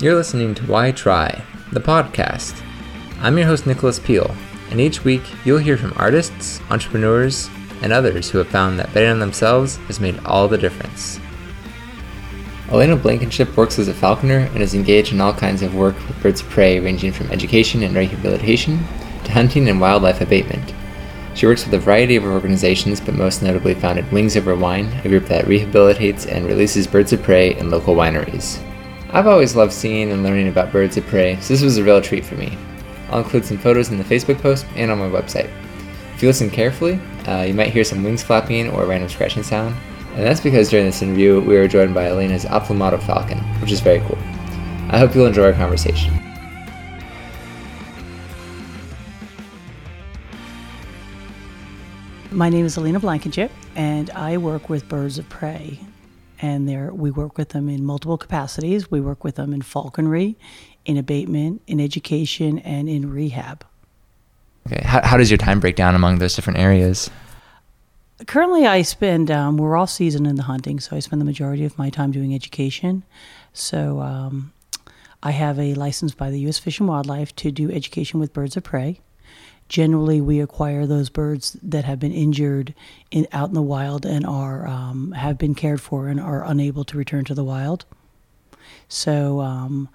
You're listening to Why Try, the podcast. I'm your host, Nicholas Peel, and each week you'll hear from artists, entrepreneurs, and others who have found that betting on themselves has made all the difference. Alina Blankenship works as a falconer and is engaged in all kinds of work with birds of prey, ranging from education and rehabilitation to hunting and wildlife abatement. She works with a variety of organizations, but most notably founded Wings Over Wine, a group that rehabilitates and releases birds of prey in local wineries. I've always loved seeing and learning about birds of prey, so this was a real treat for me. I'll include some photos in the Facebook post and on my website. If you listen carefully, uh, you might hear some wings flapping or a random scratching sound, and that's because during this interview we were joined by Alina's Aplomado falcon, which is very cool. I hope you'll enjoy our conversation. My name is Alina Blankenship, and I work with birds of prey. And there, we work with them in multiple capacities. We work with them in falconry, in abatement, in education, and in rehab. Okay, how, how does your time break down among those different areas? Currently, I spend, um, we're all season in the hunting, so I spend the majority of my time doing education. So um, I have a license by the U.S. Fish and Wildlife to do education with birds of prey generally we acquire those birds that have been injured in, out in the wild and are um, have been cared for and are unable to return to the wild. So um,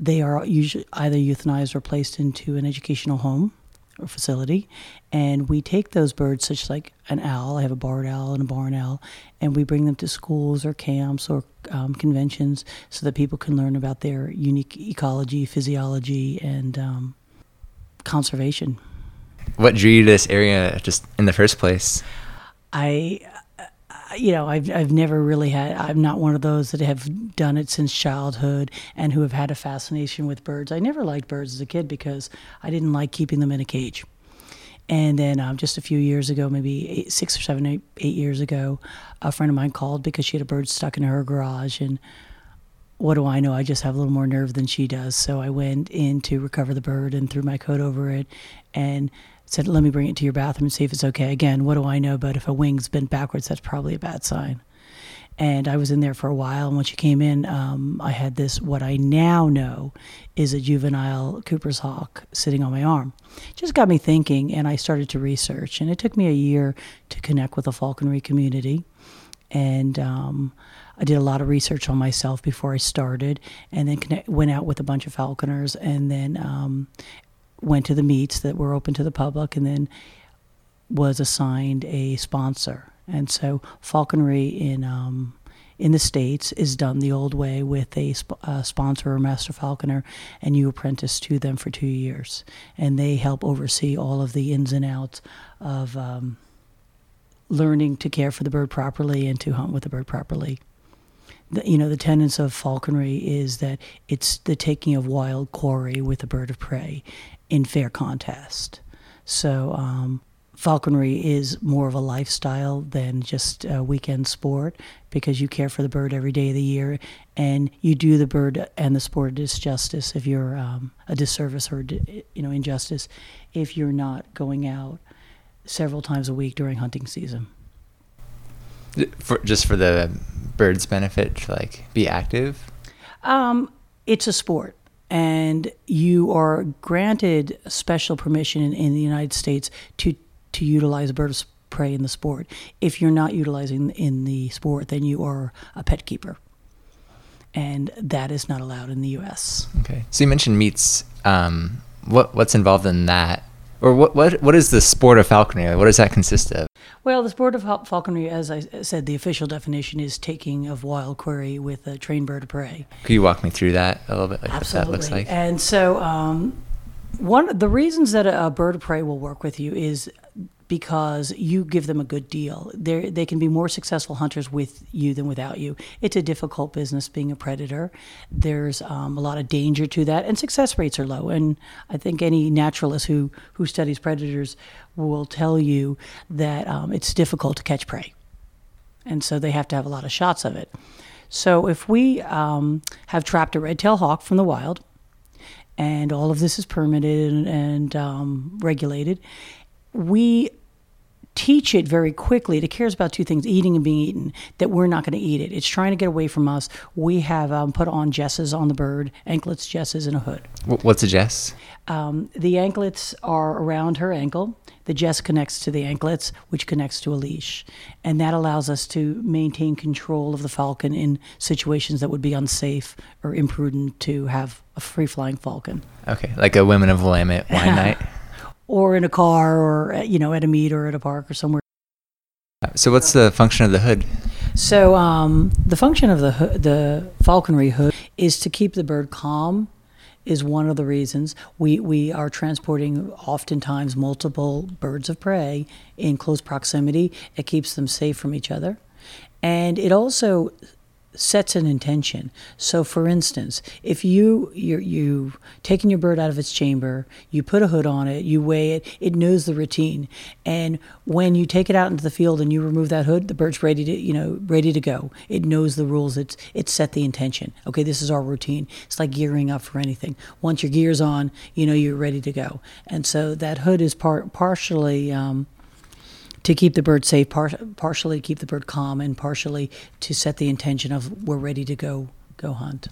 they are usually either euthanized or placed into an educational home or facility, and we take those birds, such like an owl. I have a barred owl and a barn owl, and we bring them to schools or camps or um, conventions so that people can learn about their unique ecology, physiology, and um, conservation what drew you to this area just in the first place? I, you know, I've I've never really had. I'm not one of those that have done it since childhood and who have had a fascination with birds. I never liked birds as a kid because I didn't like keeping them in a cage. And then um, just a few years ago, maybe eight, six or seven, eight, eight years ago, a friend of mine called because she had a bird stuck in her garage and what do I know? I just have a little more nerve than she does. So I went in to recover the bird and threw my coat over it and said, Let me bring it to your bathroom and see if it's okay. Again, what do I know? But if a wing's bent backwards, that's probably a bad sign. And I was in there for a while. And when she came in, um, I had this, what I now know is a juvenile Cooper's hawk sitting on my arm. Just got me thinking, and I started to research. And it took me a year to connect with the falconry community. And um, I did a lot of research on myself before I started, and then connect, went out with a bunch of falconers, and then um, went to the meets that were open to the public and then was assigned a sponsor. And so falconry in um, in the states is done the old way with a sp- uh, sponsor or master falconer, and you apprentice to them for two years, and they help oversee all of the ins and outs of um, learning to care for the bird properly and to hunt with the bird properly. The, you know, the tenets of falconry is that it's the taking of wild quarry with a bird of prey, in fair contest. So um, falconry is more of a lifestyle than just a weekend sport because you care for the bird every day of the year and you do the bird and the sport a disjustice if you're um, a disservice or you know injustice if you're not going out several times a week during hunting season. For, just for the bird's benefit, to like be active. Um, it's a sport and you are granted special permission in, in, the United States to to utilize of prey in the sport. If you're not utilizing in the sport, then you are a pet keeper, and that is not allowed in the U.S. Okay. So you mentioned meets. Um, what what's involved in that? or what what what is the sport of falconry? What does that consist of? Well, the sport of falconry, as I said, the official definition is taking of wild quarry with a trained bird of prey. Could you walk me through that a little bit, like Absolutely. what that looks like? And so, um, one the reasons that a, a bird of prey will work with you is because you give them a good deal. They they can be more successful hunters with you than without you. It's a difficult business being a predator. There's um, a lot of danger to that, and success rates are low. And I think any naturalist who who studies predators will tell you that um, it's difficult to catch prey, and so they have to have a lot of shots of it. So if we um, have trapped a red-tailed hawk from the wild, and all of this is permitted and, and um, regulated, we teach it very quickly. It cares about two things: eating and being eaten. That we're not going to eat it. It's trying to get away from us. We have um, put on jesses on the bird, anklets, jesses, and a hood. What's a jess? Um, the anklets are around her ankle. The jess connects to the anklets, which connects to a leash. And that allows us to maintain control of the falcon in situations that would be unsafe or imprudent to have a free flying falcon. Okay, like a women of Willamette wine night. Or in a car or, you know, at a meet or at a park or somewhere. So what's the function of the hood? So um, the function of the hoo- the falconry hood is to keep the bird calm. Is one of the reasons we we are transporting oftentimes multiple birds of prey in close proximity. It keeps them safe from each other, and it also sets an intention. So, for instance, if you you you taking your bird out of its chamber, you put a hood on it, you weigh it, it knows the routine, and when you take it out into the field and you remove that hood, the bird's ready to you know ready to go. It knows the rules. It's it's set the intention. Okay, this is our routine. It's like gearing up for anything. Once your gears on, you know you're ready to go. And so that hood is part partially. Um, to keep the bird safe, par- partially to keep the bird calm, and partially to set the intention of we're ready to go go hunt.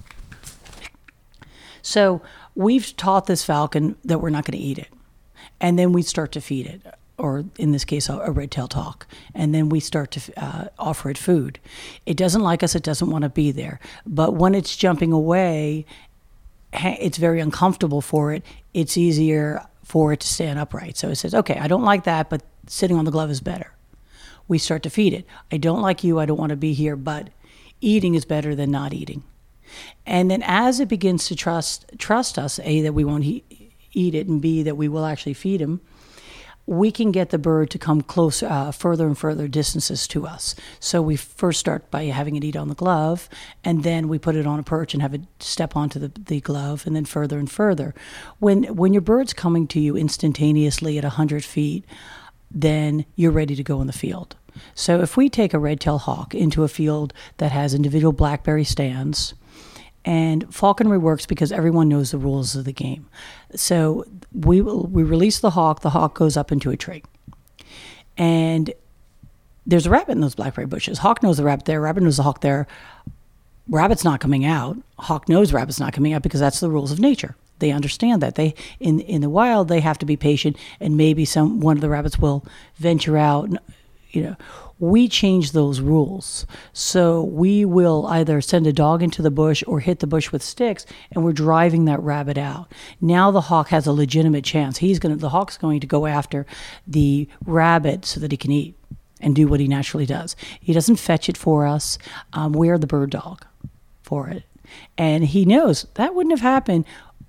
So we've taught this falcon that we're not going to eat it, and then we start to feed it, or in this case, a, a red-tailed hawk, and then we start to uh, offer it food. It doesn't like us; it doesn't want to be there. But when it's jumping away, it's very uncomfortable for it. It's easier for it to stand upright. So it says, "Okay, I don't like that, but sitting on the glove is better." We start to feed it. I don't like you. I don't want to be here, but eating is better than not eating. And then as it begins to trust trust us, a that we won't he- eat it, and b that we will actually feed him, we can get the bird to come closer, uh, further and further distances to us. So we first start by having it eat on the glove, and then we put it on a perch and have it step onto the, the glove, and then further and further. When when your bird's coming to you instantaneously at hundred feet, then you're ready to go in the field. So if we take a red-tailed hawk into a field that has individual blackberry stands, and falconry works because everyone knows the rules of the game. So we will- we release the hawk. The hawk goes up into a tree, and there's a rabbit in those blackberry bushes. Hawk knows the rabbit there. Rabbit knows the hawk there. Rabbit's not coming out. Hawk knows rabbit's not coming out because that's the rules of nature. They understand that they in in the wild they have to be patient, and maybe some one of the rabbits will venture out. You know, we change those rules, so we will either send a dog into the bush or hit the bush with sticks, and we're driving that rabbit out. Now the hawk has a legitimate chance. He's gonna the hawk's going to go after the rabbit so that he can eat and do what he naturally does. He doesn't fetch it for us. Um, we're the bird dog for it. And he knows that wouldn't have happened.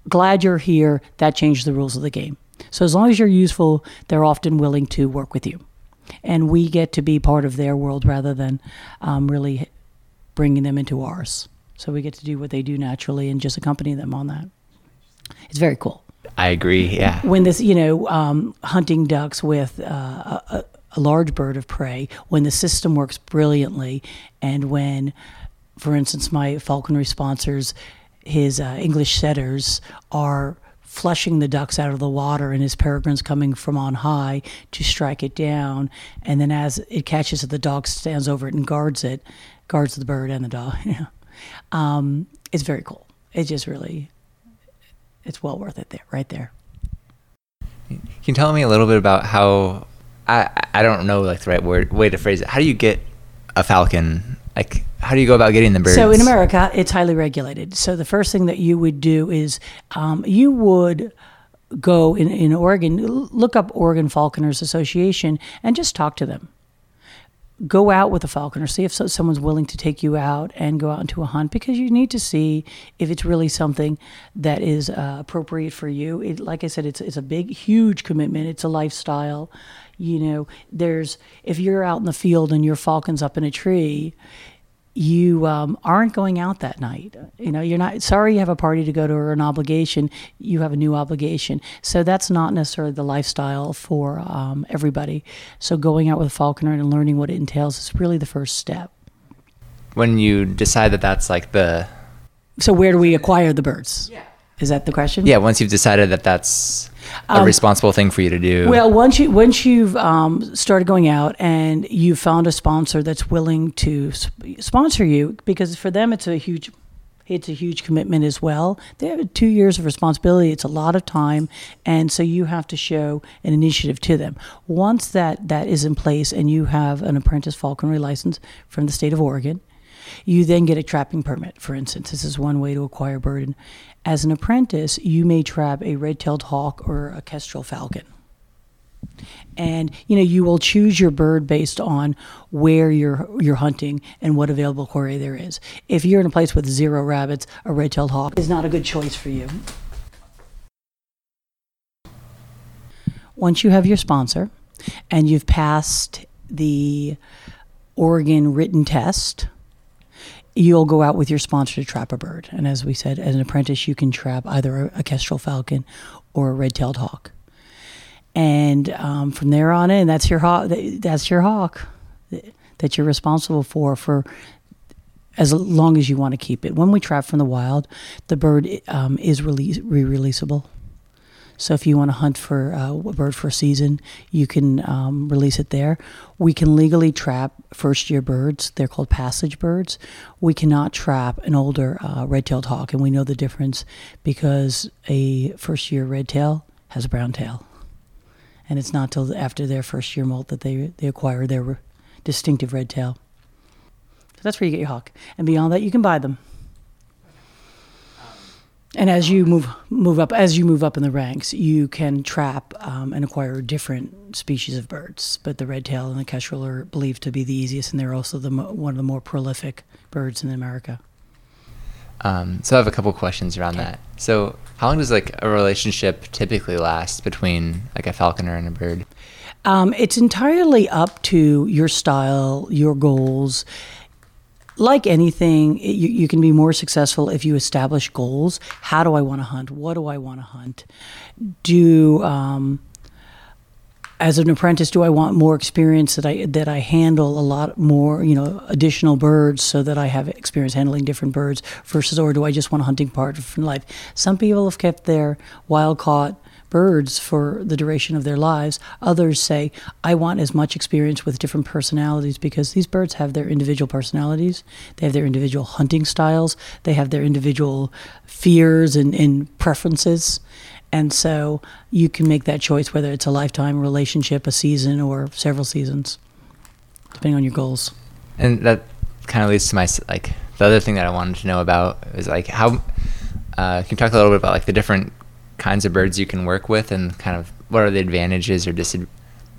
Glad you're here. That changed the rules of the game. So as long as you're useful, they're often willing to work with you. And we get to be part of their world rather than um, really bringing them into ours. So we get to do what they do naturally and just accompany them on that. It's very cool I agree. Yeah. when this, you know, um, hunting ducks with uh, a, a, a large bird of prey, when the system works brilliantly, and when, for instance, my falconry sponsors, his uh, English setters are flushing the ducks out of the water, and his peregrines coming from on high to strike it down, and then as it catches it, the dog stands over it and guards it, guards the bird and the dog. Um, it's very cool. It's just really, it's well worth it there, right there. Can you tell me a little bit about how I I don't know like the right word way to phrase it. How do you get a falcon? Like how do you go about getting the birds? So in America, it's highly regulated. So the first thing that you would do is um, you would go in, in Oregon, look up Oregon Falconers Association and just talk to them. Go out with a falconer, see if so, someone's willing to take you out and go out into a hunt because you need to see if it's really something that is uh, appropriate for you. It, like I said, it's it's a big, huge commitment. It's a lifestyle. You know, there's if you're out in the field and your falcon's up in a tree, you um, aren't going out that night. You know, you're not sorry you have a party to go to or an obligation. You have a new obligation. So that's not necessarily the lifestyle for um, everybody. So going out with a falconer and learning what it entails is really the first step. when you decide that that's like the So where do we acquire the birds? Yeah. Is that the question? yeah once you've decided that that's a responsible thing for you to do? Well, once you once you've um, started going out and you've found a sponsor that's willing to sp- sponsor you, because for them it's a huge it's a huge commitment as well. They have two years of responsibility. It's a lot of time, and so you have to show an initiative to them. Once that that is in place, and you have an apprentice falconry license from the state of Oregon, you then get a trapping permit. For instance, this is one way to acquire bird. As an apprentice, you may trap a red-tailed hawk or a kestrel falcon and you know you will choose your bird based on where you're you're hunting and what available quarry there is. If you're in a place with zero rabbits, a red-tailed hawk is not a good choice for you. Once you have your sponsor and you've passed the Oregon written test, you'll go out with your sponsor to trap a bird. And as we said, as an apprentice, you can trap either a kestrel falcon or a red-tailed hawk and um, from there on in, that's your hawk. That's your hawk that you're responsible for for as long as you want to keep it. When we trap from the wild, the bird um, is release, re-releasable. So if you want to hunt for uh, a bird for a season, you can um, release it there. We can legally trap first-year birds. They're called passage birds. We cannot trap an older uh, red-tailed hawk, and we know the difference because a first-year red tail has a brown tail and it's not till after their first year molt that they they acquire their distinctive red tail. So that's where you get your hawk, and beyond that, you can buy them. And as you move move up, as you move up in the ranks, you can trap um, and acquire different species of birds. But the red tail and the kestrel are believed to be the easiest, and they're also the mo- one of the more prolific birds in America. Um, so I have a couple questions around okay. that. So how long does like a relationship typically last between like a falconer and a bird? Um, it's entirely up to your style, your goals. Like anything, you, you can be more successful if you establish goals. How do I want to hunt? What do I want to hunt? Do um, as an apprentice, do I want more experience that I that I handle a lot more, you know, additional birds so that I have experience handling different birds versus, or do I just want a hunting part from life? Some people have kept their wild caught birds for the duration of their lives. Others say, I want as much experience with different personalities because these birds have their individual personalities. They have their individual hunting styles. They have their individual fears and, and preferences. And so you can make that choice whether it's a lifetime relationship, a season, or several seasons, depending on your goals. And that kind of leads to my like the other thing that I wanted to know about is like how uh, can you talk a little bit about like the different kinds of birds you can work with and kind of what are the advantages or disadvantages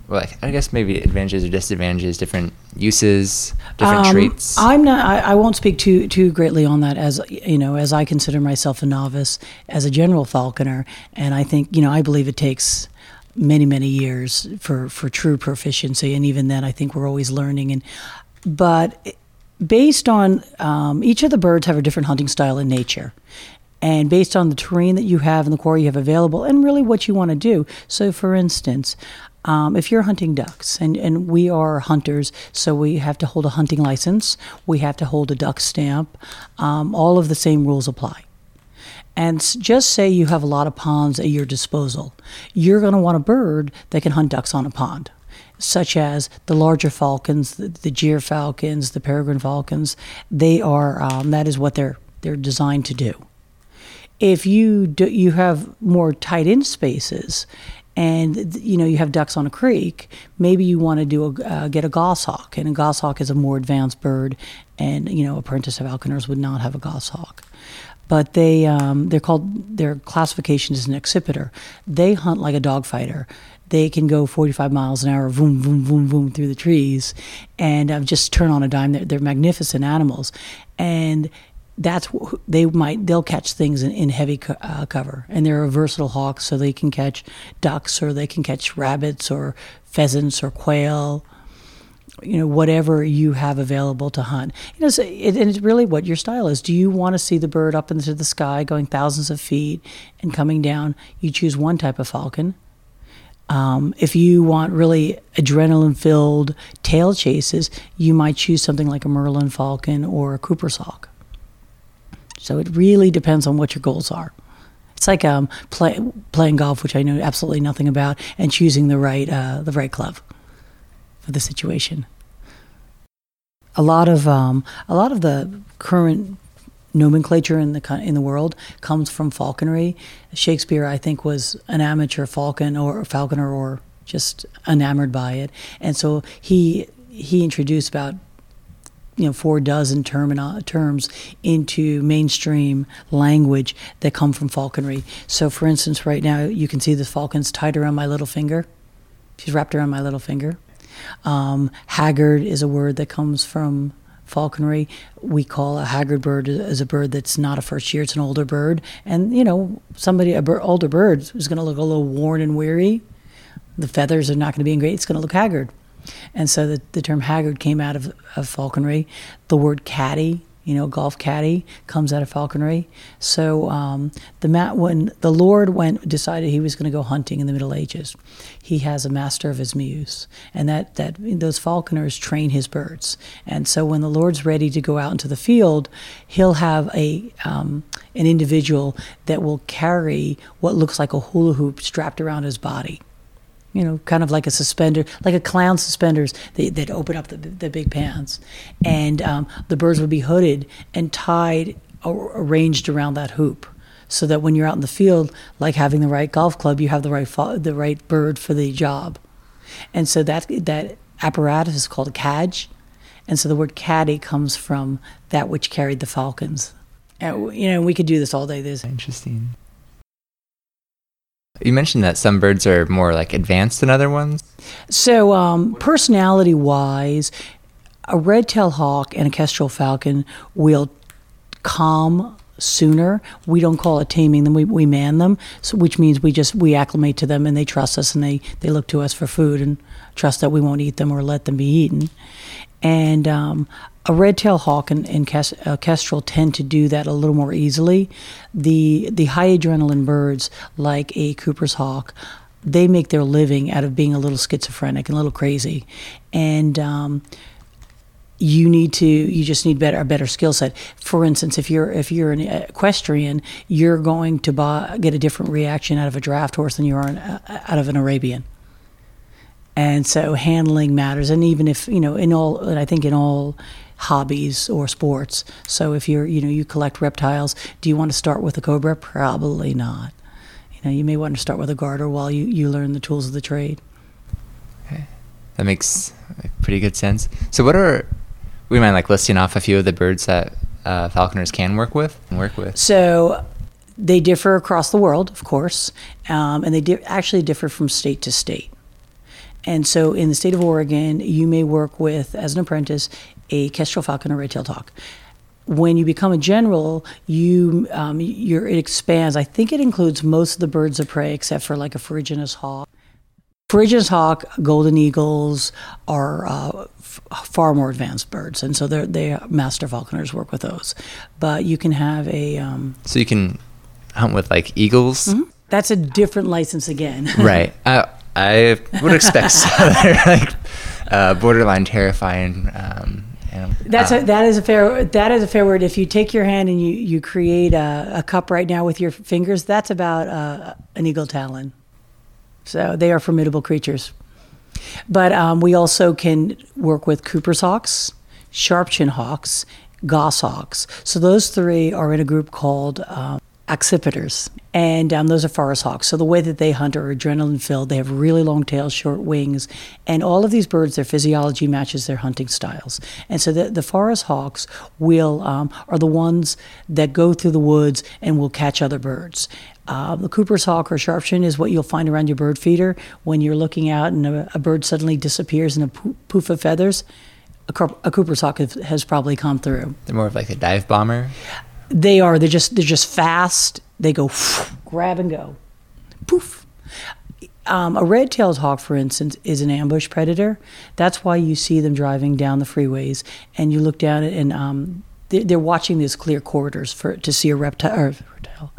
well, like, I guess maybe advantages or disadvantages, different uses, different um, traits. I'm not. I, I, won't speak too too greatly on that, as you know, as I consider myself a novice as a general falconer, and I think you know I believe it takes many many years for for true proficiency, and even then, I think we're always learning. And but based on um, each of the birds have a different hunting style in nature, and based on the terrain that you have and the quarry you have available and really what you want to do so for instance um, if you're hunting ducks, and, and we are hunters, so we have to hold a hunting license, we have to hold a duck stamp, um, all of the same rules apply. And just say you have a lot of ponds at your disposal. You're going to want a bird that can hunt ducks on a pond, such as the larger falcons, the, the falcons, the peregrine falcons. They are um, that is what they're they're designed to do. If you do, you have more tight in spaces, and you know you have ducks on a creek, maybe you want to do a uh, get a goshawk, and a goshawk is a more advanced bird, and you know apprentice falconers would not have a goshawk. But they um, they're called their classification is an accipiter. They hunt like a dogfighter. They can go 45 miles an hour, boom, boom, boom, boom through the trees, and uh, just turn on a dime. They're, they're magnificent animals, and that's they might they'll catch things in, in heavy co- uh, cover. And they're a versatile hawk so they can catch ducks or they can catch rabbits or pheasants or quail you know whatever you have available to hunt. You know so it, and it's really what your style is. Do you want to see the bird up into the sky going thousands of feet and coming down? You choose one type of falcon. Um, if you want really adrenaline filled tail chases you might choose something like a merlin falcon or a cooper's hawk so it really depends on what your goals are. It's like um, play, playing golf, which I know absolutely nothing about, and choosing the right uh, the right club for the situation. A lot of um, a lot of the current nomenclature in the in the world comes from falconry. Shakespeare, I think, was an amateur falcon or falconer or just enamored by it, and so he he introduced about you know four dozen terms into mainstream language that come from falconry. So, for instance, right now you can see the falcon's tied around my little finger. She's wrapped around my little finger. Um, haggard is a word that comes from falconry. We call a haggard bird as a bird that's not a first year; it's an older bird. And you know, somebody a bir- older bird is going to look a little worn and weary. The feathers are not going to be in great. It's going to look haggard. And so the, the term haggard came out of, of falconry. The word caddy, you know, golf caddy, comes out of falconry. So um, the ma- when the Lord went decided he was going to go hunting in the Middle Ages, he has a master of his mews, and that that those falconers train his birds. And so when the Lord's ready to go out into the field, he'll have a um, an individual that will carry what looks like a hula hoop strapped around his body you know, kind of like a suspender, like a clown suspenders that, that open up the, the big pants. And um, the birds would be hooded and tied, or arranged around that hoop. So that when you're out in the field, like having the right golf club, you have the right fo- the right bird for the job, and so that that apparatus is called a cadge, and so the word caddy comes from that which carried the falcons. And, you know, we could do this all day. This Interesting. You mentioned that some birds are more like advanced than other ones. So, um, personality wise, a red tailed hawk and a kestrel falcon will calm sooner. We don't call it taming them, we, we man them, so, which means we just we acclimate to them and they trust us and they, they look to us for food and trust that we won't eat them or let them be eaten. And um, a red-tailed hawk and, and uh, kestrel tend to do that a little more easily. The the high adrenaline birds, like a Cooper's hawk, they make their living out of being a little schizophrenic and a little crazy, and um, you need to you just need better a better skill set. For instance, if you're if you're an equestrian, you're going to buy, get a different reaction out of a draft horse than you are an, uh, out of an Arabian and so handling matters and even if you know in all i think in all hobbies or sports. So if you're you know you collect reptiles do you want to start with a cobra? Probably not. You know you may want to start with a garter while you, you learn the tools of the trade. Okay, that makes pretty good sense. So, what are we mind like listing off a few of the birds that uh, falconers can work with and work with? so they differ across the world of course um, and they di- actually differ from state to state. And so in the state of Oregon, you may work with, as an apprentice, a kestrel falcon or red-tailed hawk. When you become a general, you um, your it expands. I think it includes most of the birds of prey, except for like a ferruginous hawk. Ferruginous hawk, golden eagles are uh, f- far more advanced birds, and so they're they master falconers work with those. But you can have a um, So you can hunt with like eagles, that's a different license again. right? Uh, I would expect so. They're like uh, borderline terrifying. Um, That's Uh, a, that is a fair that is a fair word. If you take your hand and you you create a, a cup right now with your fingers, that's about uh, an eagle talon. So they are formidable creatures. But um, we also can work with Cooper's hawks, sharpshin hawks, goshawks. So those three are in a group called um, accipiters, and um, those are forest hawks. So the way that they hunt are adrenaline filled. They have really long tails, short wings, and all of these birds, their physiology matches their hunting styles. And so the, the forest hawks will um, are the ones that go through the woods and will catch other birds. Uh, the Cooper's hawk or sharpshin is what you'll find around your bird feeder when you're looking out and a, a bird suddenly disappears in a poof of feathers. A, Cooper's hawk has, has probably come through. they're more of like a dive bomber. They are. They're just. They're just fast. They go grab and go, poof. Um, a red-tailed hawk, for instance, is an ambush predator. That's why you see them driving down the freeways, and you look down and um, they're, watching these clear corridors for to see a reptile. Or, reptile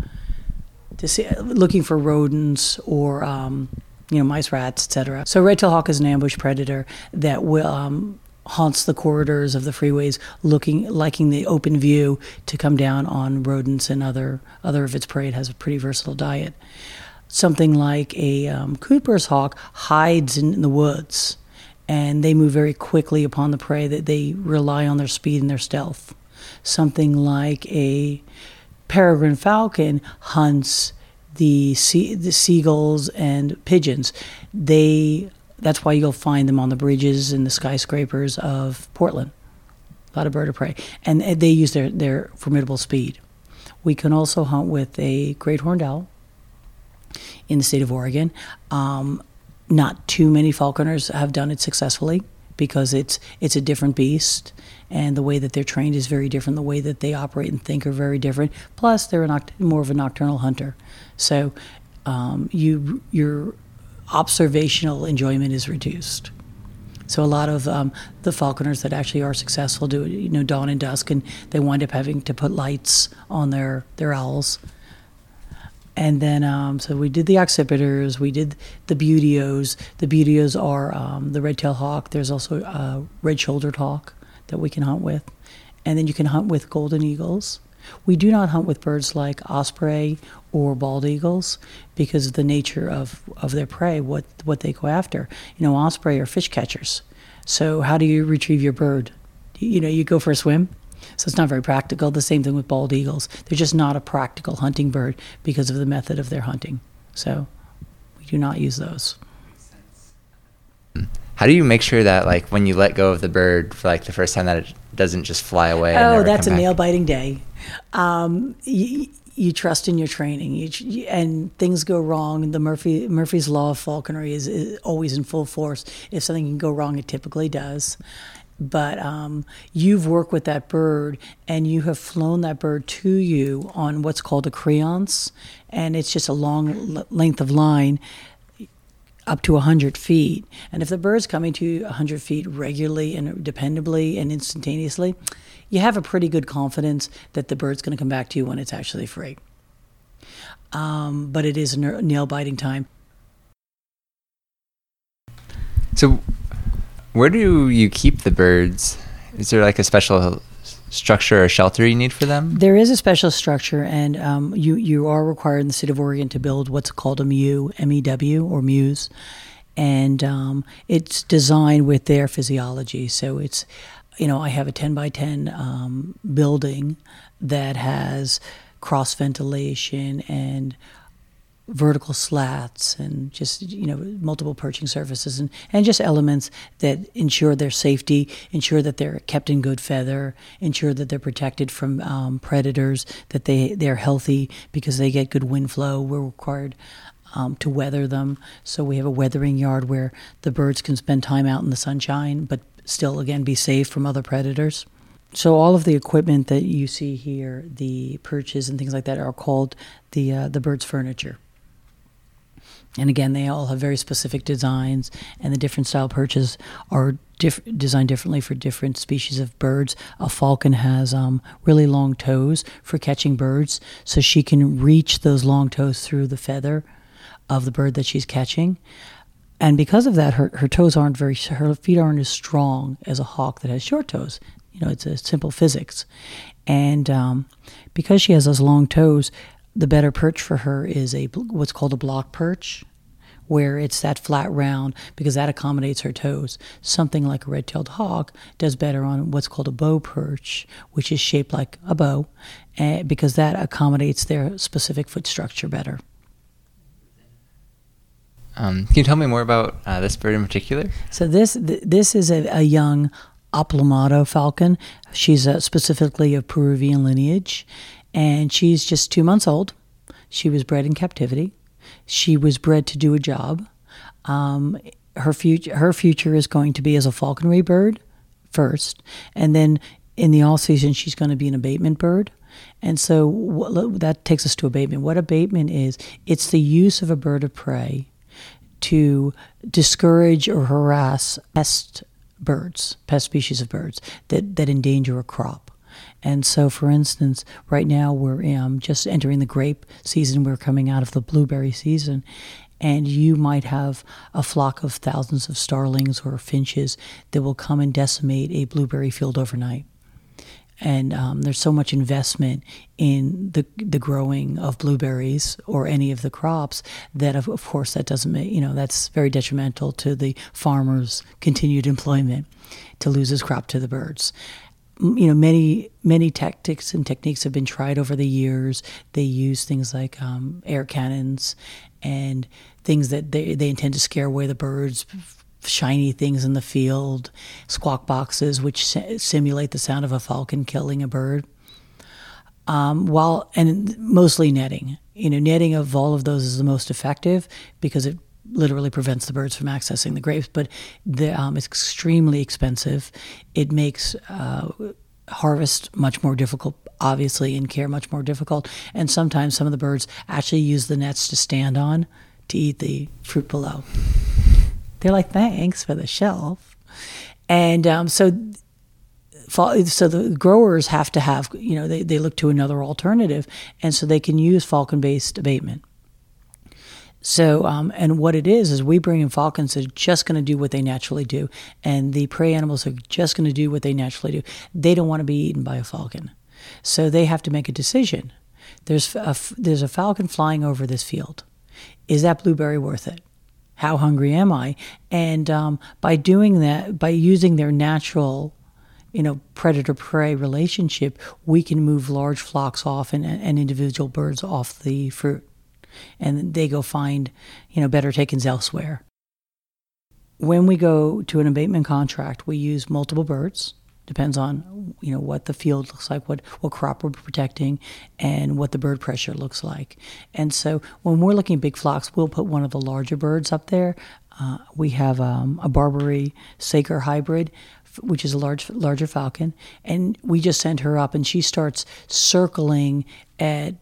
to see, looking for rodents or um, you know mice, rats, etc. So red-tailed hawk is an ambush predator that will um, haunts the corridors of the freeways, looking liking the open view to come down on rodents and other other of its prey. It has a pretty versatile diet. Something like a um, Cooper's hawk hides in the woods, and they move very quickly upon the prey. That they rely on their speed and their stealth. Something like a peregrine falcon hunts the sea, the seagulls and pigeons. They that's why you'll find them on the bridges and the skyscrapers of Portland. A lot of bird of prey, and they use their their formidable speed. We can also hunt with a great horned owl in the state of Oregon. Um, not too many falconers have done it successfully because it's it's a different beast and the way that they're trained is very different the way that they operate and think are very different plus they're noct- more of a nocturnal hunter so um, you your observational enjoyment is reduced. So a lot of um, the falconers that actually are successful do it, you know, dawn and dusk, and they wind up having to put lights on their their owls. And then, um, so we did the accipiters, we did the buteos. The buteos are um, the red-tailed hawk. There's also a red-shouldered hawk that we can hunt with, and then you can hunt with golden eagles. We do not hunt with birds like osprey or bald eagles because of the nature of, of their prey, what, what they go after. You know, osprey are fish catchers. So, how do you retrieve your bird? You know, you go for a swim. So, it's not very practical. The same thing with bald eagles. They're just not a practical hunting bird because of the method of their hunting. So, we do not use those. How do you make sure that, like, when you let go of the bird for like the first time, that it doesn't just fly away? Oh, that's a nail biting day. Um, you, you, trust in your training, you, and things go wrong. The Murphy Murphy's law of falconry is, is, always in full force. If something can go wrong, it typically does. But um, you've worked with that bird, and you have flown that bird to you on what's called a creance, and it's just a long length of line up to 100 feet. And if the bird's coming to you 100 feet regularly and dependably and instantaneously, you have a pretty good confidence that the bird's going to come back to you when it's actually free. Um, but it is nail biting time. So, where do you keep the birds? Is there like a special structure or shelter you need for them? There is a special structure, and um, you you are required in the state of Oregon to build what's called a MEW, M-E-W, or mews, and um, it's designed with their physiology. So it's, you know, I have a ten by ten um, building that has cross ventilation and vertical slats and just you know multiple perching surfaces and, and just elements that ensure their safety ensure that they're kept in good feather ensure that they're protected from um, predators that they they're healthy because they get good wind flow. We're required um, to weather them. So we have a weathering yard where the birds can spend time out in the sunshine but still again be safe from other predators so all of the equipment that you see here, the perches and things like that, are called the uh, the bird's furniture. And again, they all have very specific designs, and the different style perches are diff- designed differently for different species of birds. A falcon has um, really long toes for catching birds, so she can reach those long toes through the feather of the bird that she's catching. And because of that, her, her toes aren't very, her feet aren't as strong as a hawk that has short toes. You know, it's a simple physics. And um, because she has those long toes, the better perch for her is a what's called a block perch, where it's that flat round because that accommodates her toes. Something like a red-tailed hawk does better on what's called a bow perch, which is shaped like a bow, uh, because that accommodates their specific foot structure better. Um, can you tell me more about uh, this bird in particular? So this th- this is a, a young Aplomado falcon. She's uh, specifically of Peruvian lineage, and she's just two months old. She was bred in captivity. She was bred to do a job. Um, her future, her future is going to be as a falconry bird first, and then in the all season she's going to be an abatement bird. And so that takes us to abatement. What abatement is, it's the use of a bird of prey to discourage or harass pest birds, pest species of birds that, that endanger a crop. And so, for instance, right now we're um, just entering the grape season. We're coming out of the blueberry season. and you might have a flock of thousands of starlings or finches that will come and decimate a blueberry field overnight and um, there's so much investment in the the growing of blueberries or any of the crops that of, of course that doesn't make you know that's very detrimental to the farmer's continued employment to lose his crop to the birds. You know many many tactics and techniques have been tried over the years. They use things like um, air cannons and things that they, they intend to scare away the birds shiny things in the field, squawk boxes, which simulate the sound of a falcon killing a bird. Um, while and mostly netting. You know, netting of all of those is the most effective because it literally prevents the birds from accessing the grapes. But the, um, it's extremely expensive. It makes uh, harvest much more difficult, obviously, and care much more difficult. And sometimes some of the birds actually use the nets to stand on to eat the fruit below. They're like, thanks for the shelf. And um, so, so the growers have to have, you know, they, they look to another alternative. And so they can use falcon based abatement. So, um, and what it is, is we bring in falcons that are just going to do what they naturally do. And the prey animals are just going to do what they naturally do. They don't want to be eaten by a falcon. So they have to make a decision. There's a, there's a falcon flying over this field. Is that blueberry worth it? How hungry am I? And um, by doing that, by using their natural, you know, predator prey relationship, we can move large flocks off and, and individual birds off the fruit, and they go find, you know, better takings elsewhere. When we go to an abatement contract, we use multiple birds depends on you know what the field looks like, what what crop we're protecting, and what the bird pressure looks like. And so when we're looking at big flocks, we'll put one of the larger birds up there. Uh, we have um, a Barbary Saker hybrid, which is a large larger falcon, and we just send her up, and she starts circling at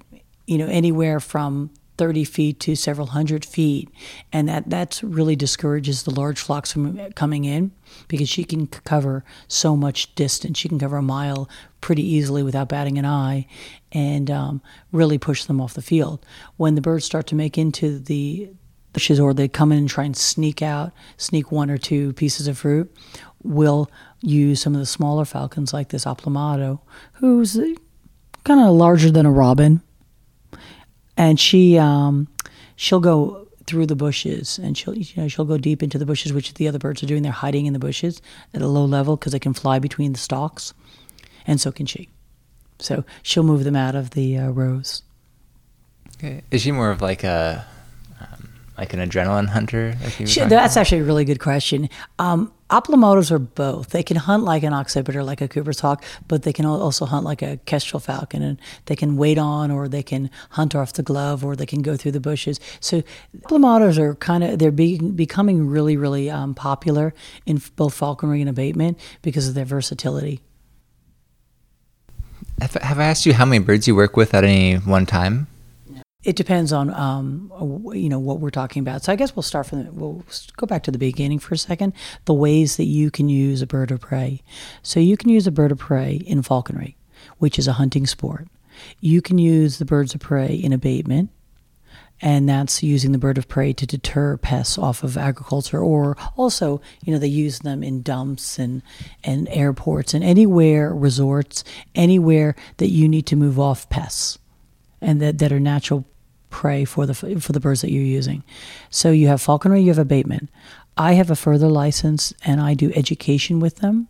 you know anywhere from 30 feet to several hundred feet. And that that's really discourages the large flocks from coming in because she can cover so much distance. She can cover a mile pretty easily without batting an eye and um, really push them off the field. When the birds start to make into the bushes or they come in and try and sneak out, sneak one or two pieces of fruit, we'll use some of the smaller falcons like this Aplomado, who's kind of larger than a robin and she um, she'll go through the bushes and she'll you know she'll go deep into the bushes which the other birds are doing. They're hiding in the bushes at a low level because they can fly between the stalks and so can she. So she'll move them out of the uh, rows. Okay. Is she more of like a like an adrenaline hunter she, that's about? actually a really good question um, are both. They can hunt like an occipital, like a Cooper's hawk, but they can also hunt like a kestrel falcon, and they can wait on, or they can hunt off the glove, or they can go through the bushes. So Aplomados are kind of they're be, becoming really, really um, popular in both falconry and abatement because of their versatility. Have I asked you how many birds you work with at any one time? It depends on um, you know what we're talking about. So I guess we'll start from the, we'll go back to the beginning for a second. The ways that you can use a bird of prey. So you can use a bird of prey in falconry, which is a hunting sport. You can use the birds of prey in abatement, and that's using the bird of prey to deter pests off of agriculture or also you know they use them in dumps and and airports and anywhere resorts anywhere that you need to move off pests and that, that are natural prey for the for the birds that you're using. So you have falconry, you have abatement. I have a further license, and I do education with them.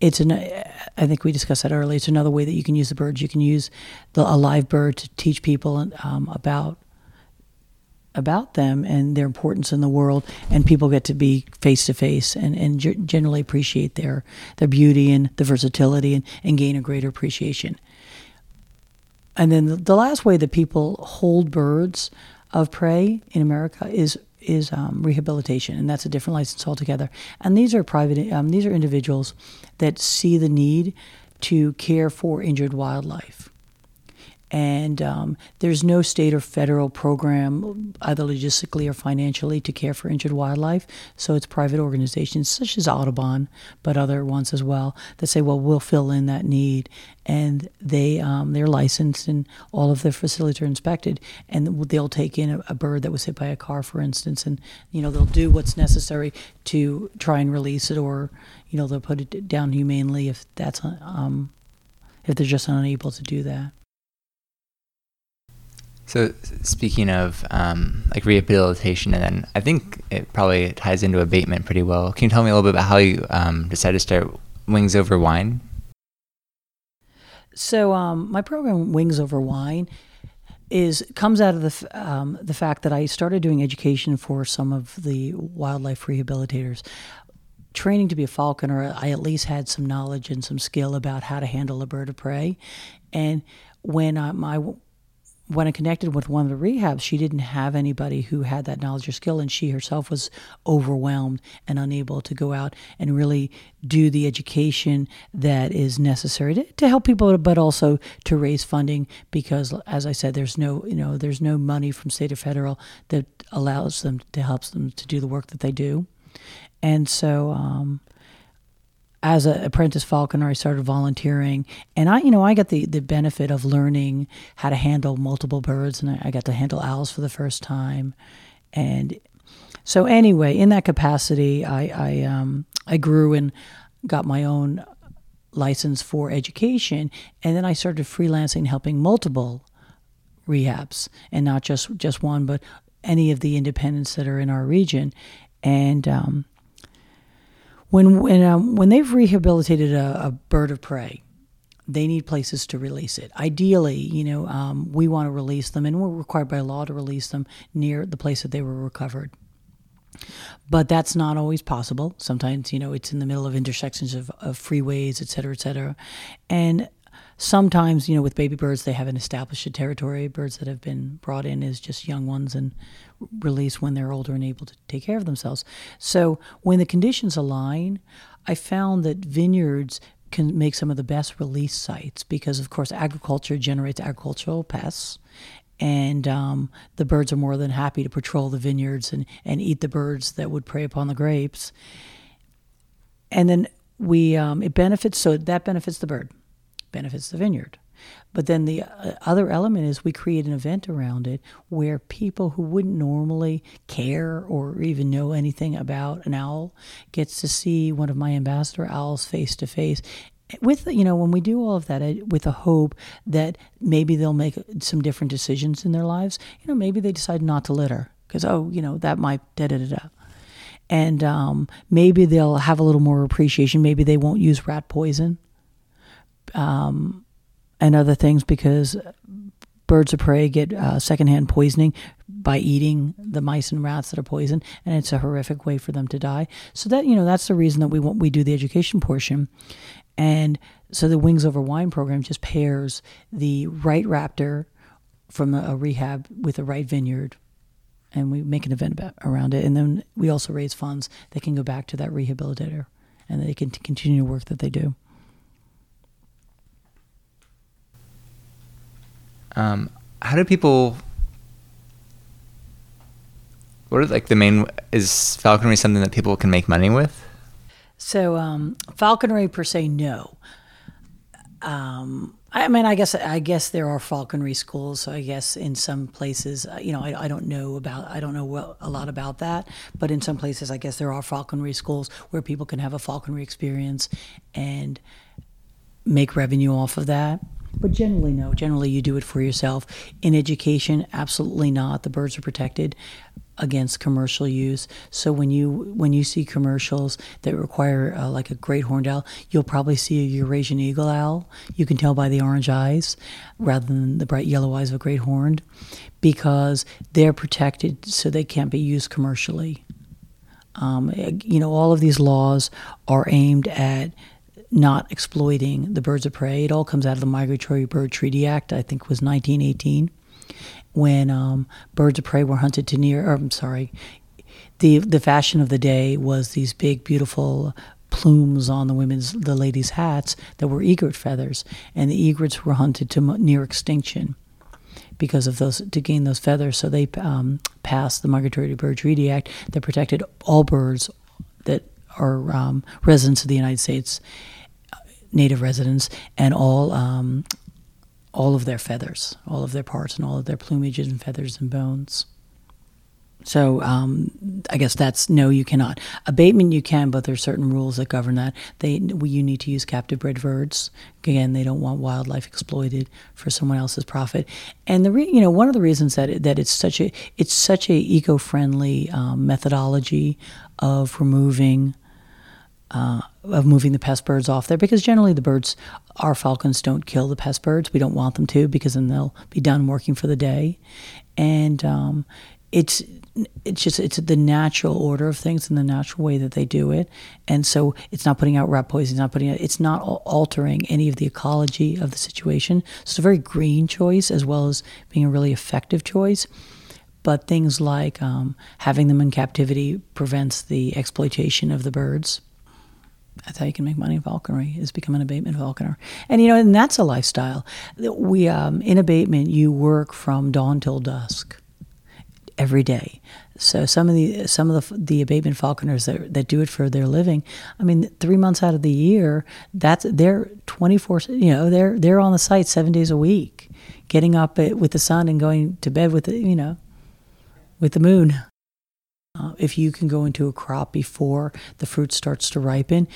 It's an I think we discussed that earlier. It's another way that you can use the birds. You can use the, a live bird to teach people um, about about them and their importance in the world, and people get to be face to face and and generally appreciate their their beauty and the versatility and, and gain a greater appreciation. And then the last way that people hold birds of prey in America is is um, rehabilitation, and that's a different license altogether. And these are private; um, these are individuals that see the need to care for injured wildlife, and um, there's no state or federal program, either logistically or financially, to care for injured wildlife. So it's private organizations such as Audubon, but other ones as well, that say, "Well, we'll fill in that need," and they um, they're licensed and all of their facilities are inspected, and they'll take in a, a, bird that was hit by a car, for instance, and you know they'll do what's necessary to try and release it, or you know they'll put it down humanely if that's um, if they're just unable to do that. So speaking of um, like rehabilitation, and then I think it probably ties into abatement pretty well. Can you tell me a little bit about how you um, decided to start Wings Over Wine? So um, my program Wings Over Wine is comes out of the um, the fact that I started doing education for some of the wildlife rehabilitators. Training to be a falconer, I at least had some knowledge and some skill about how to handle a bird of prey. And when I, my when I connected with one of the rehabs, she didn't have anybody who had that knowledge or skill, and she herself was overwhelmed and unable to go out and really do the education that is necessary to, to help people, but also to raise funding. Because, as I said, there's no you know there's no money from state or federal that allows them to helps them to do the work that they do, and so. Um, as an apprentice falconer, I started volunteering, and I, you know, I got the the benefit of learning how to handle multiple birds, and I, I got to handle owls for the first time, and so anyway, in that capacity, I I, um, I grew and got my own license for education, and then I started freelancing, helping multiple rehabs, and not just just one, but any of the independents that are in our region, and um, when when um, when they've rehabilitated a, a, bird of prey, they need places to release it. Ideally, you know, um, we want to release them, and we're required by law to release them near the place that they were recovered. But that's not always possible. Sometimes, you know, it's in the middle of intersections of, of freeways, et cetera, et cetera. And sometimes, you know, with baby birds, they haven't established a territory. Birds that have been brought in as just young ones and released when they're older and able to take care of themselves. So when the conditions align, I found that vineyards can make some of the best release sites because, of course, agriculture generates agricultural pests. And um, the birds are more than happy to patrol the vineyards and, and eat the birds that would prey upon the grapes. And then we um, it benefits so that benefits the bird benefits the vineyard. But then the uh, other element is we create an event around it where people who wouldn't normally care or even know anything about an owl gets to see one of my ambassador owls face to face with you know when we do all of that with a hope that maybe they'll make some different decisions in their lives. You know maybe they decide not to litter because oh you know that might da da da da. And um, maybe they'll have a little more appreciation. Maybe they won't use rat poison um, and other things because birds of prey get uh, secondhand poisoning by eating the mice and rats that are poisoned, and it's a horrific way for them to die. So that you know that's the reason that we want we do the education portion, and so the Wings Over Wine program just pairs the right raptor from a, rehab with the right vineyard. And we make an event about, around it, and then we also raise funds that can go back to that rehabilitator, and they can continue the work that they do. Um, how do people? What are like the main? Is falconry something that people can make money with? So um, falconry per se, no. Um, I mean, I guess I guess there are falconry schools. So I guess in some places, uh, you know, I, I don't know about I don't know a lot about that. But in some places, I guess there are falconry schools where people can have a falconry experience and make revenue off of that. But generally, no. Generally, you do it for yourself. In education, absolutely not. The birds are protected against commercial use. So when you when you see commercials that require uh, like a great horned owl, you'll probably see a Eurasian eagle owl. You can tell by the orange eyes rather than the bright yellow eyes of a great horned because they're protected so they can't be used commercially. Um, you know, all of these laws are aimed at not exploiting the birds of prey. It all comes out of the Migratory Bird Treaty Act, I think was 1918, when um, birds of prey were hunted to near, or I'm sorry, the, the fashion of the day was these big, beautiful plumes on the women's, the ladies' hats that were egret feathers, and the egrets were hunted to near extinction because of those to gain those feathers. So they um, passed the Migratory Bird Treaty Act that protected all birds that are um, residents of the United States, native residents, and all um, all of their feathers, all of their parts, and all of their plumages and feathers and bones. So um, I guess that's no, you cannot. Abatement you can, but there's certain rules that govern that. They we, you need to use captive bred birds. Again, they don't want wildlife exploited for someone else's profit. And the re, you know one of the reasons that that it's such a it's such a eco friendly um, methodology of removing. Uh, of moving the pest birds off there because generally the birds, our falcons don't kill the pest birds. We don't want them to because then they'll be done working for the day, and um, it's it's just it's the natural order of things and the natural way that they do it. And so it's not putting out rat poison it's not putting out, it's not altering any of the ecology of the situation. So it's a very green choice as well as being a really effective choice. But things like um, having them in captivity prevents the exploitation of the birds that's how you can make money in falconry is become an abatement falconer and you know and that's a lifestyle we um, in abatement you work from dawn till dusk every day. So some of the some of the the abatement falconers that that do it for their living, I mean, three months out of the year, that's they're twenty four. You know, they're they're on the site seven days a week, getting up with the sun and going to bed with the you know, with the moon. Uh, if you can go into a crop before the fruit starts to ripen,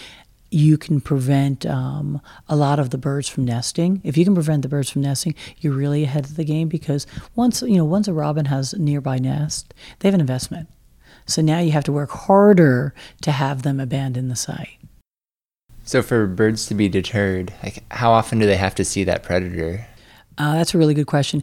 you can prevent um, a lot of the birds from nesting. If you can prevent the birds from nesting, you're really ahead of the game because once you know once a robin has a nearby nest, they have an investment. So now you have to work harder to have them abandon the site. So for birds to be deterred, like how often do they have to see that predator? Uh, that's a really good question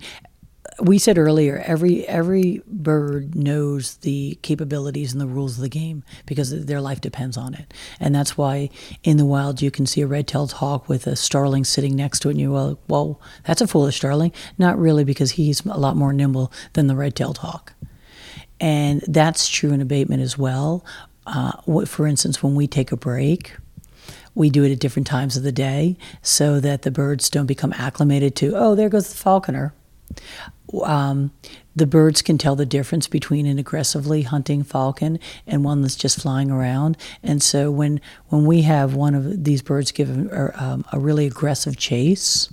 we said earlier, every every bird knows the capabilities and the rules of the game because their life depends on it, and that's why in the wild you can see a red-tailed hawk with a starling sitting next to it, and you well, well, that's a foolish starling. Not really, because he's a lot more nimble than the red-tailed hawk, and that's true in abatement as well. Uh, for instance, when we take a break, we do it at different times of the day so that the birds don't become acclimated to, oh, there goes the falconer um, the birds can tell the difference between an aggressively hunting falcon and one that's just flying around. And so when when we have one of these birds give a, um, a really aggressive chase,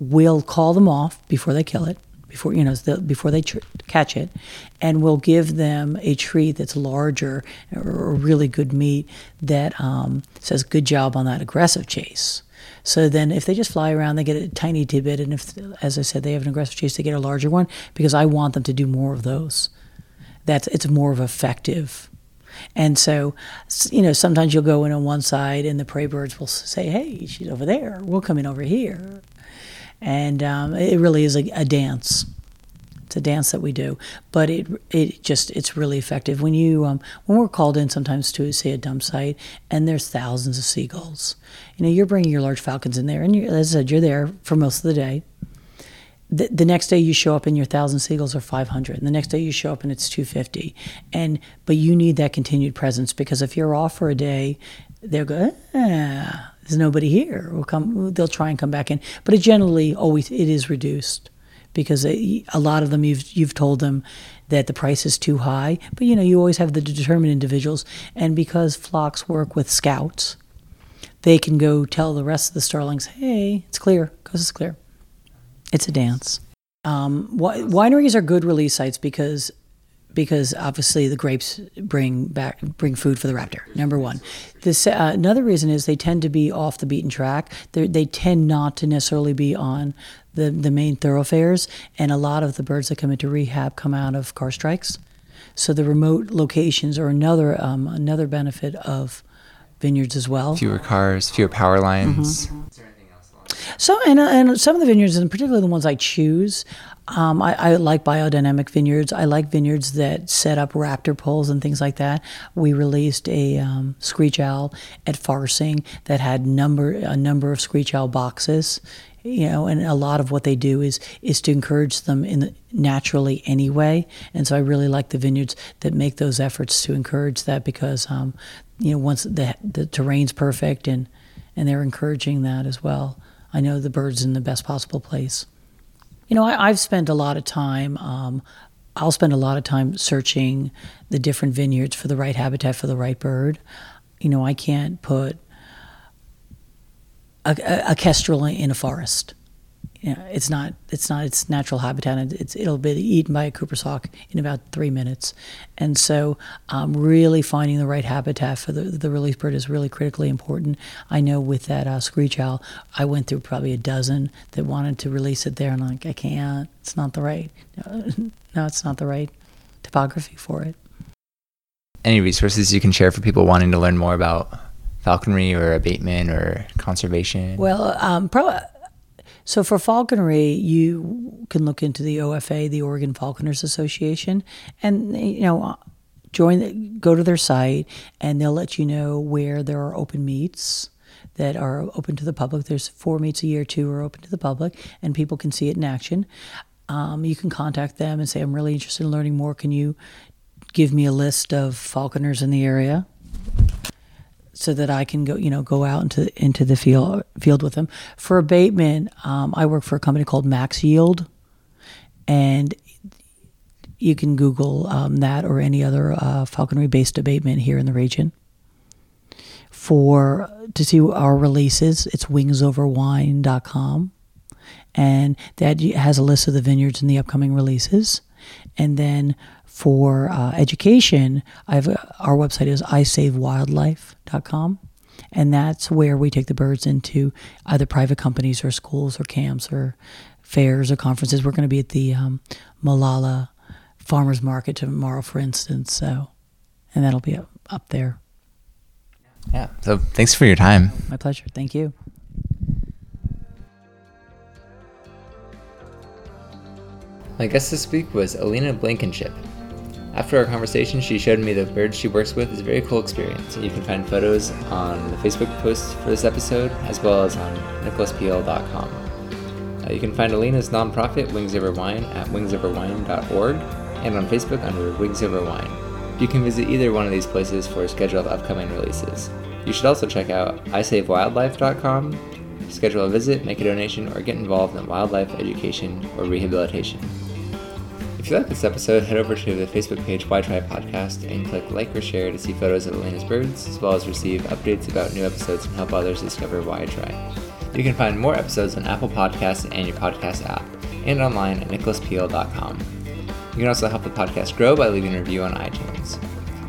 we'll call them off before they kill it, before you know before they tr- catch it, and we'll give them a treat that's larger or really good meat that um, says good job on that aggressive chase. So then, if they just fly around, they get a tiny tidbit, and if, as I said, they have an aggressive chase, they get a larger one because I want them to do more of those. That's it's more of effective. And so, you know, sometimes you'll go in on one side, and the prey birds will say, "Hey, she's over there. We'll come in over here," and um, it really is a, a dance. It's a dance that we do, but it it just it's really effective when you um, when we're called in sometimes to say a dump site and there's thousands of seagulls. You know, you're bringing your large falcons in there, and as I said, you're there for most of the day. The, the next day you show up and your thousand seagulls are 500 and the next day you show up and it's 250 and but you need that continued presence because if you're off for a day they'll go ah, there's nobody here we'll come they'll try and come back in but it generally always it is reduced because a lot of them you've you've told them that the price is too high. But you know, you always have the determined individuals, and because flocks work with scouts, they can go tell the rest of the starlings, "Hey, it's clear. Coast is clear. It's a dance." Um, wineries are good release sites because because obviously the grapes bring back bring food for the raptor. Number one. This uh, another reason is they tend to be off the beaten track. They're, they tend not to necessarily be on the the main thoroughfares, and a lot of the birds that come into rehab come out of car strikes. So the remote locations are another um, another benefit of vineyards as well. Fewer cars, fewer power lines. Mm-hmm. So, and, and some of the vineyards, and particularly the ones I choose, um, I, I, like biodynamic vineyards. I like vineyards that set up raptor poles and things like that. We released a um, screech owl at Farsing that had number a number of screech owl boxes. You know, and a lot of what they do is is to encourage them in the, naturally anyway. And so I really like the vineyards that make those efforts to encourage that because um, you know, once the the terrain's perfect and and they're encouraging that as well. I know the bird's in the best possible place. You know, I, have spent a lot of time. Um, I'll spend a lot of time searching the different vineyards for the right habitat for the right bird. You know, I can't put a, a, a kestrel in a forest you know, it's not it's not its natural habitat. It's it'll be eaten by a Cooper's hawk in about three minutes, and so um, really finding the right habitat for the the release bird is really critically important. I know with that uh, screech owl, I went through probably a dozen that wanted to release it there, and I'm like I can't. It's not the right. No, it's not the right topography for it. Any resources you can share for people wanting to learn more about falconry or abatement or conservation? Well, um, probably so for falconry, you can look into the OFA, the Oregon Falconers Association, and you know, join, the, go to their site, and they'll let you know where there are open meets that are open to the public. There's four meets a year, two are open to the public, and people can see it in action. Um, you can contact them and say, "I'm really interested in learning more. Can you give me a list of falconers in the area?" So that I can go, you know, go out into into the field field with them. For abatement, um, I work for a company called Max Yield, and you can Google um, that or any other uh, falconry based abatement here in the region. For to see our releases, it's wingsoverwine.com, and that has a list of the vineyards and the upcoming releases. And then for uh, education, I've, our website is isavewildlife.com. And that's where we take the birds into either private companies or schools or camps or fairs or conferences. We're going to be at the um, Molalla Farmers Market tomorrow, for instance. So, and that'll be up, up there. Yeah. So thanks for your time. My pleasure. Thank you. My guest this week was Alina Blankenship. After our conversation, she showed me the birds she works with It's a very cool experience. You can find photos on the Facebook post for this episode, as well as on nicholaspl.com. Uh, you can find Alina's nonprofit, Wings Over Wine, at wingsoverwine.org and on Facebook under Wings Over Wine. You can visit either one of these places for a schedule of upcoming releases. You should also check out isavewildlife.com, schedule a visit, make a donation, or get involved in wildlife education or rehabilitation. If you like this episode, head over to the Facebook page Why Try Podcast and click like or share to see photos of Alina's birds, as well as receive updates about new episodes and help others discover Why Try. You can find more episodes on Apple Podcasts and your podcast app, and online at nicholaspl.com. You can also help the podcast grow by leaving a review on iTunes.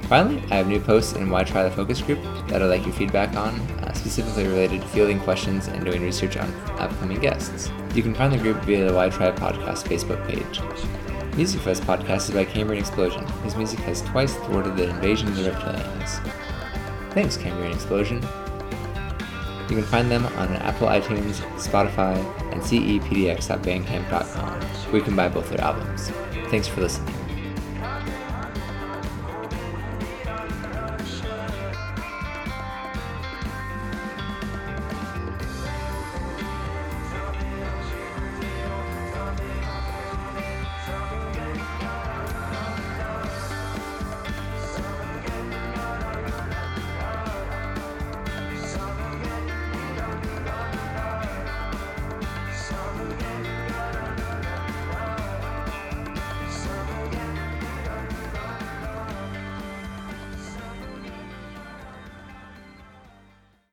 Finally, I have new posts in Why Try the Focus Group that I'd like your feedback on, uh, specifically related to fielding questions and doing research on upcoming guests. You can find the group via the Why Try Podcast Facebook page. Music this podcast is by Cambrian Explosion. His music has twice thwarted the invasion of the reptilians. Thanks, Cambrian Explosion. You can find them on Apple iTunes, Spotify, and cepdx.bandcamp.com, where you can buy both their albums. Thanks for listening.